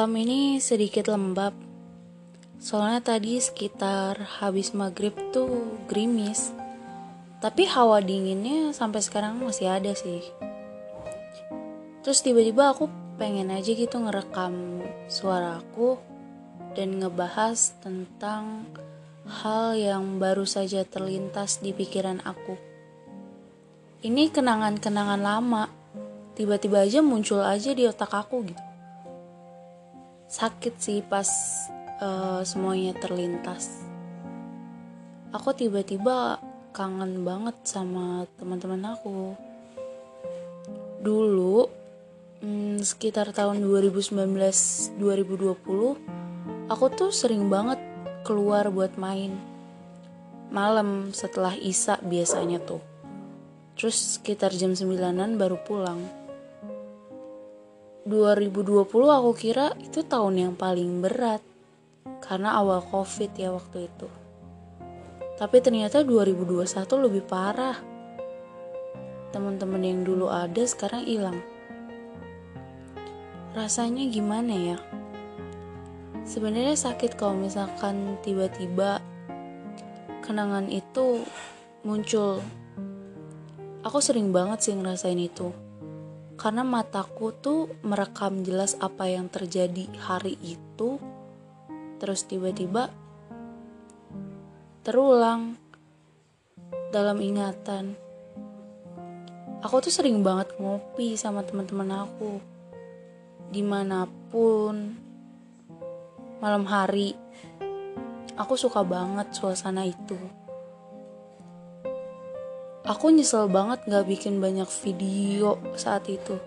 Malam ini sedikit lembab. Soalnya tadi sekitar habis maghrib tuh gerimis. Tapi hawa dinginnya sampai sekarang masih ada sih. Terus tiba-tiba aku pengen aja gitu ngerekam suara aku dan ngebahas tentang hal yang baru saja terlintas di pikiran aku. Ini kenangan-kenangan lama, tiba-tiba aja muncul aja di otak aku gitu sakit sih pas uh, semuanya terlintas. Aku tiba-tiba kangen banget sama teman-teman aku. Dulu hmm, sekitar tahun 2019 2020 aku tuh sering banget keluar buat main. Malam setelah Isa biasanya tuh. Terus sekitar jam 9an baru pulang 2020 aku kira itu tahun yang paling berat. Karena awal covid ya waktu itu. Tapi ternyata 2021 lebih parah. Teman-teman yang dulu ada sekarang hilang. Rasanya gimana ya? Sebenarnya sakit kalau misalkan tiba-tiba kenangan itu muncul. Aku sering banget sih ngerasain itu karena mataku tuh merekam jelas apa yang terjadi hari itu. Terus tiba-tiba terulang dalam ingatan. Aku tuh sering banget ngopi sama teman-teman aku. Di mana pun malam hari aku suka banget suasana itu aku nyesel banget gak bikin banyak video saat itu.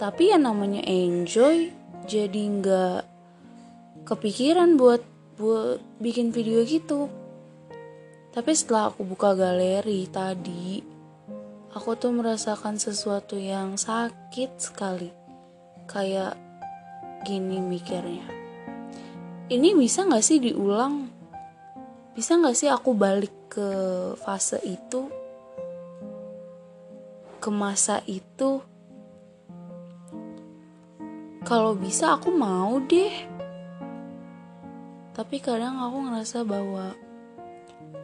Tapi ya namanya enjoy jadi gak kepikiran buat buat bikin video gitu. Tapi setelah aku buka galeri tadi aku tuh merasakan sesuatu yang sakit sekali. Kayak gini mikirnya. Ini bisa gak sih diulang? Bisa gak sih aku balik ke fase itu ke masa itu kalau bisa aku mau deh. Tapi kadang aku ngerasa bahwa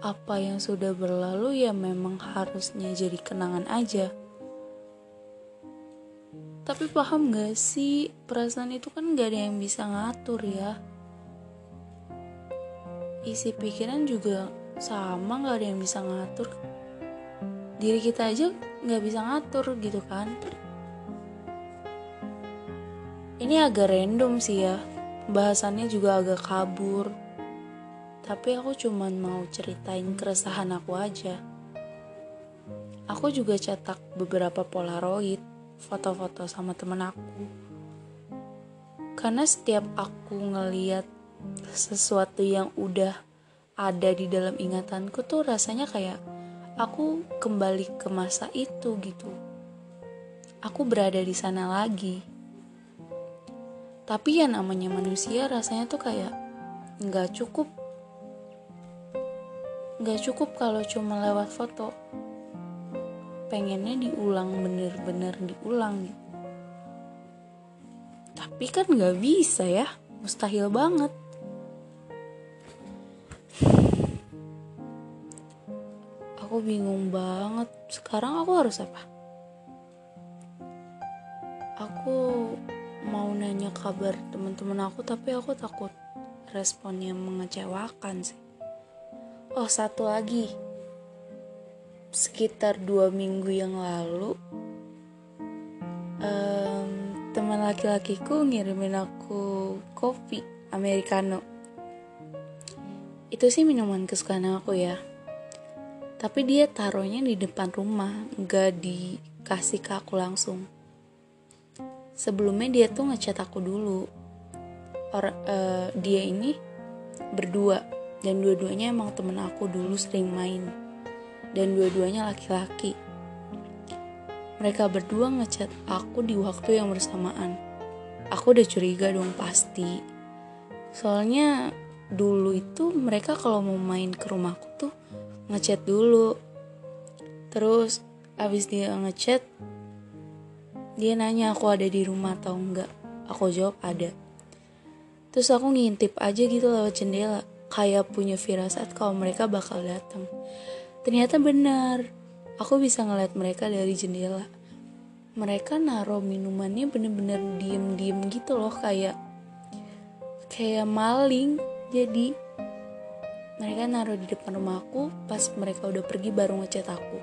apa yang sudah berlalu ya memang harusnya jadi kenangan aja. Tapi paham gak sih perasaan itu kan gak ada yang bisa ngatur ya. Isi pikiran juga sama gak ada yang bisa ngatur diri kita aja nggak bisa ngatur gitu kan. Ini agak random sih ya. Bahasannya juga agak kabur. Tapi aku cuman mau ceritain keresahan aku aja. Aku juga cetak beberapa polaroid foto-foto sama temen aku. Karena setiap aku ngeliat sesuatu yang udah ada di dalam ingatanku tuh rasanya kayak aku kembali ke masa itu gitu. Aku berada di sana lagi. Tapi ya namanya manusia rasanya tuh kayak nggak cukup. Nggak cukup kalau cuma lewat foto. Pengennya diulang bener-bener diulang gitu. Tapi kan nggak bisa ya, mustahil banget. Bingung banget. Sekarang aku harus apa? Aku mau nanya kabar teman-teman aku tapi aku takut responnya mengecewakan sih. Oh satu lagi. Sekitar dua minggu yang lalu um, teman laki-lakiku ngirimin aku kopi americano. Itu sih minuman kesukaan aku ya tapi dia taruhnya di depan rumah nggak dikasih ke aku langsung. Sebelumnya dia tuh ngechat aku dulu. Or, uh, dia ini berdua dan dua-duanya emang temen aku dulu sering main. Dan dua-duanya laki-laki. Mereka berdua ngechat aku di waktu yang bersamaan. Aku udah curiga dong pasti. Soalnya dulu itu mereka kalau mau main ke rumahku tuh ngechat dulu. Terus abis dia ngechat dia nanya aku ada di rumah atau enggak. Aku jawab ada. Terus aku ngintip aja gitu lewat jendela kayak punya firasat kalau mereka bakal datang. Ternyata benar. Aku bisa ngeliat mereka dari jendela. Mereka naruh minumannya bener-bener diem-diem gitu loh kayak kayak maling. Jadi mereka naruh di depan rumahku pas mereka udah pergi baru ngechat aku.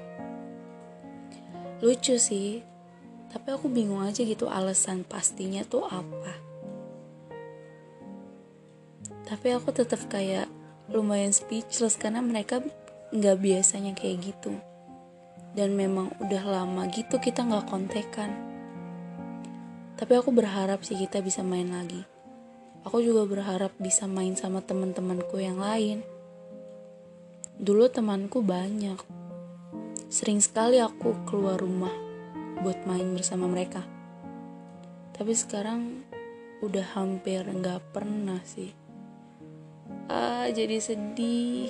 Lucu sih tapi aku bingung aja gitu alasan pastinya tuh apa. Tapi aku tetap kayak lumayan speechless karena mereka nggak biasanya kayak gitu. Dan memang udah lama gitu kita nggak kontekan. Tapi aku berharap sih kita bisa main lagi. Aku juga berharap bisa main sama teman-temanku yang lain dulu temanku banyak. Sering sekali aku keluar rumah buat main bersama mereka. Tapi sekarang udah hampir nggak pernah sih. Ah jadi sedih.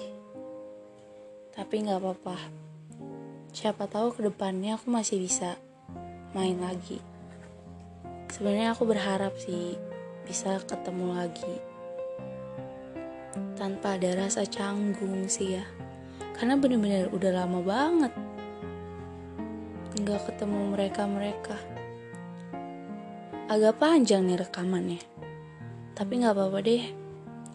Tapi nggak apa-apa. Siapa tahu ke depannya aku masih bisa main lagi. Sebenarnya aku berharap sih bisa ketemu lagi tanpa ada rasa canggung sih ya karena bener-bener udah lama banget nggak ketemu mereka-mereka agak panjang nih rekamannya tapi nggak apa-apa deh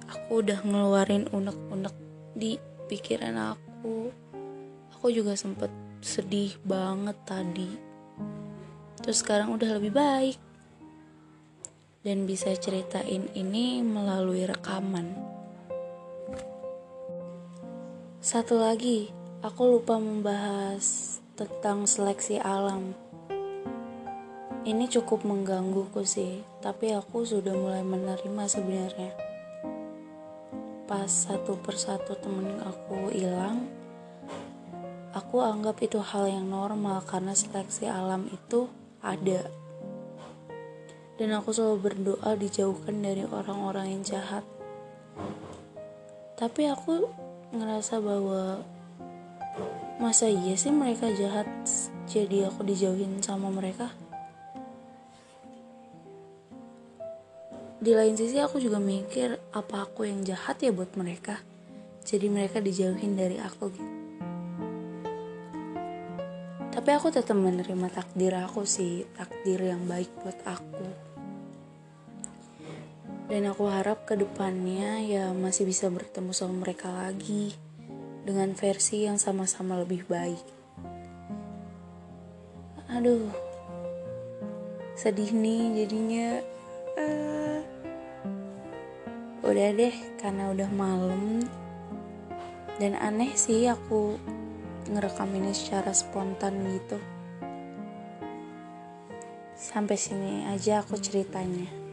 aku udah ngeluarin unek-unek di pikiran aku aku juga sempet sedih banget tadi. Terus sekarang udah lebih baik. Dan bisa ceritain ini melalui rekaman. Satu lagi, aku lupa membahas tentang seleksi alam. Ini cukup menggangguku sih, tapi aku sudah mulai menerima sebenarnya. Pas satu persatu temen aku hilang, Aku anggap itu hal yang normal karena seleksi alam itu ada. Dan aku selalu berdoa dijauhkan dari orang-orang yang jahat. Tapi aku ngerasa bahwa masa iya sih mereka jahat jadi aku dijauhin sama mereka? Di lain sisi aku juga mikir apa aku yang jahat ya buat mereka. Jadi mereka dijauhin dari aku gitu tapi aku tetap menerima takdir aku sih takdir yang baik buat aku dan aku harap ke depannya ya masih bisa bertemu sama mereka lagi dengan versi yang sama-sama lebih baik. Aduh sedih nih jadinya. Uh, udah deh karena udah malam. Dan aneh sih aku ngerekam ini secara spontan gitu. Sampai sini aja aku ceritanya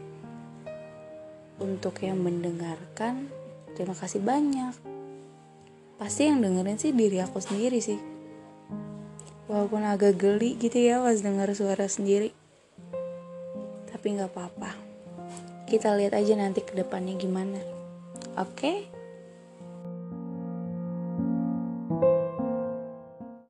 untuk yang mendengarkan terima kasih banyak. Pasti yang dengerin sih diri aku sendiri sih. Walaupun agak geli gitu ya pas denger suara sendiri. Tapi nggak apa-apa. Kita lihat aja nanti ke depannya gimana. Oke? okay?